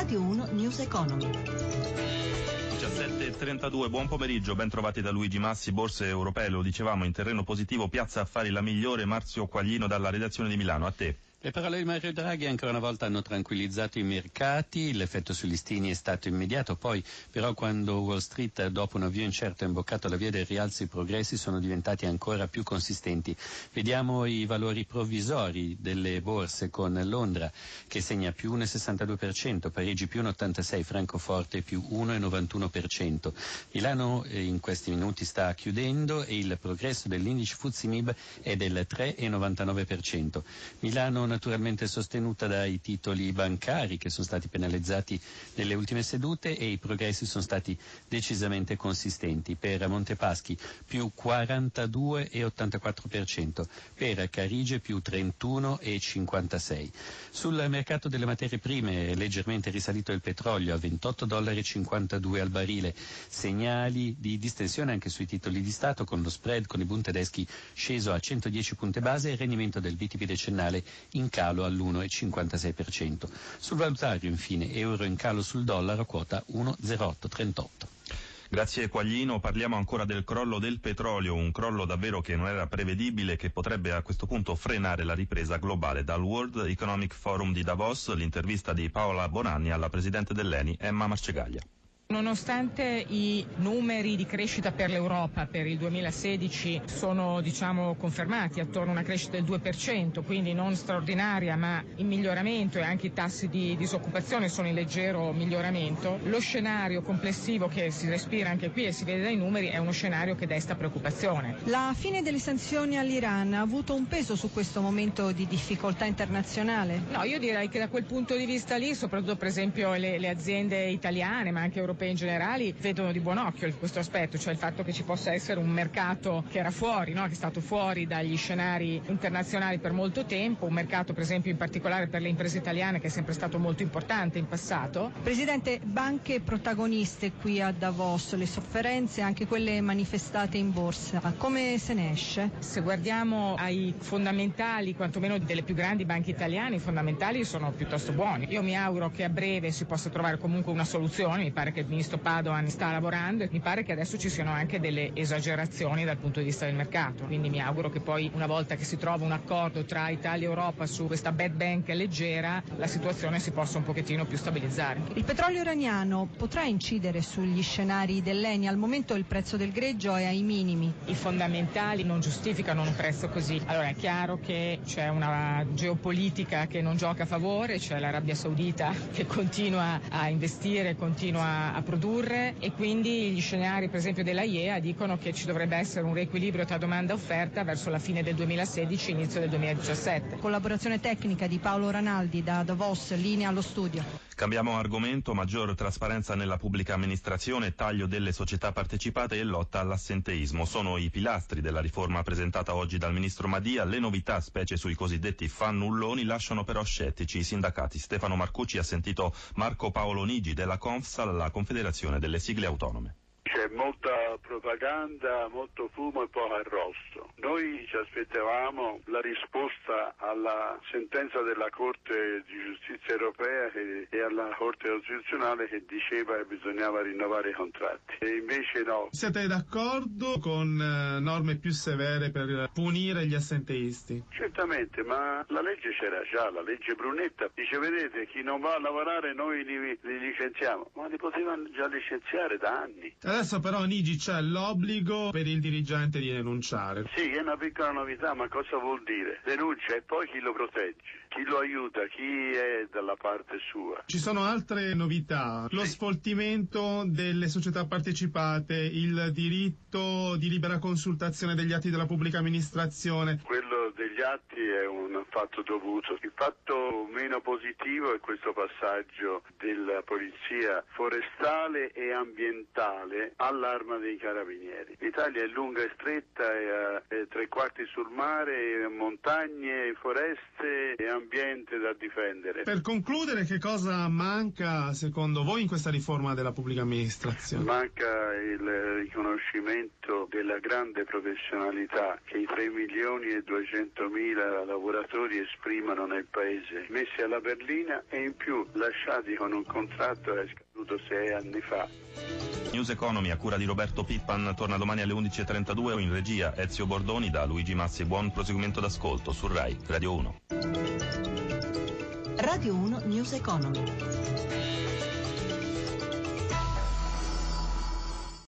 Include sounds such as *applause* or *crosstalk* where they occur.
Radio 1 News Economy. 17.32, buon pomeriggio, ben trovati da Luigi Massi, borse europee, lo dicevamo in terreno positivo, piazza affari la migliore, Marzio Quaglino dalla redazione di Milano, a te. Le parole di Mario Draghi ancora una volta hanno tranquillizzato i mercati, l'effetto sui listini è stato immediato, poi però quando Wall Street dopo un avvio incerto ha imboccato la via del rialzo i progressi sono diventati ancora più consistenti. Vediamo i valori provvisori delle borse con Londra che segna più 1,62%, Parigi più 1,86%, Francoforte più 1,91%. Milano eh, in questi minuti sta chiudendo e il progresso dell'indice Fuzimib è del 3,99%. Milano naturalmente sostenuta dai titoli bancari che sono stati penalizzati nelle ultime sedute e i progressi sono stati decisamente consistenti. Per Montepaschi più 42,84%, per Carige più 31,56%. Sul mercato delle materie prime è leggermente risalito il petrolio a 28,52 dollari al barile, segnali di distensione anche sui titoli di Stato con lo spread con i Bund tedeschi sceso a 110 punti base e il rendimento del BTP decennale in calo all'1,56%. Sul valutario infine euro in calo sul dollaro quota 1,0838. Grazie Quaglino, parliamo ancora del crollo del petrolio, un crollo davvero che non era prevedibile che potrebbe a questo punto frenare la ripresa globale. Dal World Economic Forum di Davos, l'intervista di Paola Bonanni alla Presidente dell'ENI, Emma Marcegaglia. Nonostante i numeri di crescita per l'Europa per il 2016 sono diciamo, confermati attorno a una crescita del 2%, quindi non straordinaria ma in miglioramento e anche i tassi di disoccupazione sono in leggero miglioramento, lo scenario complessivo che si respira anche qui e si vede dai numeri è uno scenario che desta preoccupazione. La fine delle sanzioni all'Iran ha avuto un peso su questo momento di difficoltà internazionale? No, io direi che da quel punto di vista lì, soprattutto per esempio le, le aziende italiane ma anche europee, europee in generale vedono di buon occhio questo aspetto, cioè il fatto che ci possa essere un mercato che era fuori, no? che è stato fuori dagli scenari internazionali per molto tempo, un mercato per esempio in particolare per le imprese italiane che è sempre stato molto importante in passato. Presidente, banche protagoniste qui a Davos, le sofferenze, anche quelle manifestate in borsa, come se ne esce? Se guardiamo ai fondamentali, quantomeno delle più grandi banche italiane, i fondamentali sono piuttosto buoni. Io mi auguro che a breve si possa trovare comunque una soluzione, mi pare che ministro Padoan sta lavorando e mi pare che adesso ci siano anche delle esagerazioni dal punto di vista del mercato. Quindi mi auguro che poi una volta che si trova un accordo tra Italia e Europa su questa bad bank leggera, la situazione si possa un pochettino più stabilizzare. Il petrolio iraniano potrà incidere sugli scenari dell'ENI? Al momento il prezzo del greggio è ai minimi. I fondamentali non giustificano un prezzo così. Allora è chiaro che c'è una geopolitica che non gioca a favore, c'è l'Arabia Saudita *laughs* che continua a investire, continua a a produrre e quindi gli scenari per esempio della IEA dicono che ci dovrebbe essere un riequilibrio tra domanda e offerta verso la fine del 2016 inizio del 2017. Collaborazione tecnica di Paolo Ranaldi da Davos, linea allo studio. Cambiamo argomento, maggior trasparenza nella pubblica amministrazione, taglio delle società partecipate e lotta all'assenteismo. Sono i pilastri della riforma presentata oggi dal ministro Madia. Le novità, specie sui cosiddetti fannulloni, lasciano però scettici i sindacati. Stefano Marcucci ha sentito Marco Paolo Nigi della Confsal, la Confederazione delle Sigle Autonome. C'è molta propaganda, molto fumo e poco arrosto. Noi ci aspettavamo la risposta alla sentenza della Corte di Giustizia europea e, e alla Corte Costituzionale che diceva che bisognava rinnovare i contratti. E invece no. Siete d'accordo con eh, norme più severe per punire gli assenteisti? Certamente, ma la legge c'era già, la legge Brunetta. Dice, vedete, chi non va a lavorare noi li, li licenziamo. Ma li potevano già licenziare da anni. Adesso però Nigi c'è l'obbligo per il dirigente di denunciare. Sì, è una piccola novità, ma cosa vuol dire? Denuncia e poi chi lo protegge? Chi lo aiuta? Chi è dalla parte sua? Ci sono altre novità, lo Sì. sfoltimento delle società partecipate, il diritto di libera consultazione degli atti della pubblica amministrazione. Quello degli atti è un fatto dovuto. Il fatto meno positivo è questo passaggio della polizia forestale e ambientale all'arma dei carabinieri. L'Italia è lunga e stretta, è è tre quarti sul mare, montagne, foreste e ambiente da difendere. Per concludere, che cosa manca secondo voi in questa riforma della pubblica amministrazione? Manca il riconoscimento della grande professionalità che i 3 milioni e 200 mila 100.000 lavoratori esprimono nel paese, messi alla berlina e in più lasciati con un contratto che è scaduto sei anni fa. News Economy a cura di Roberto Pippan torna domani alle 11.32 o in regia Ezio Bordoni da Luigi Massi. Buon proseguimento d'ascolto su RAI Radio 1. Radio 1 News Economy.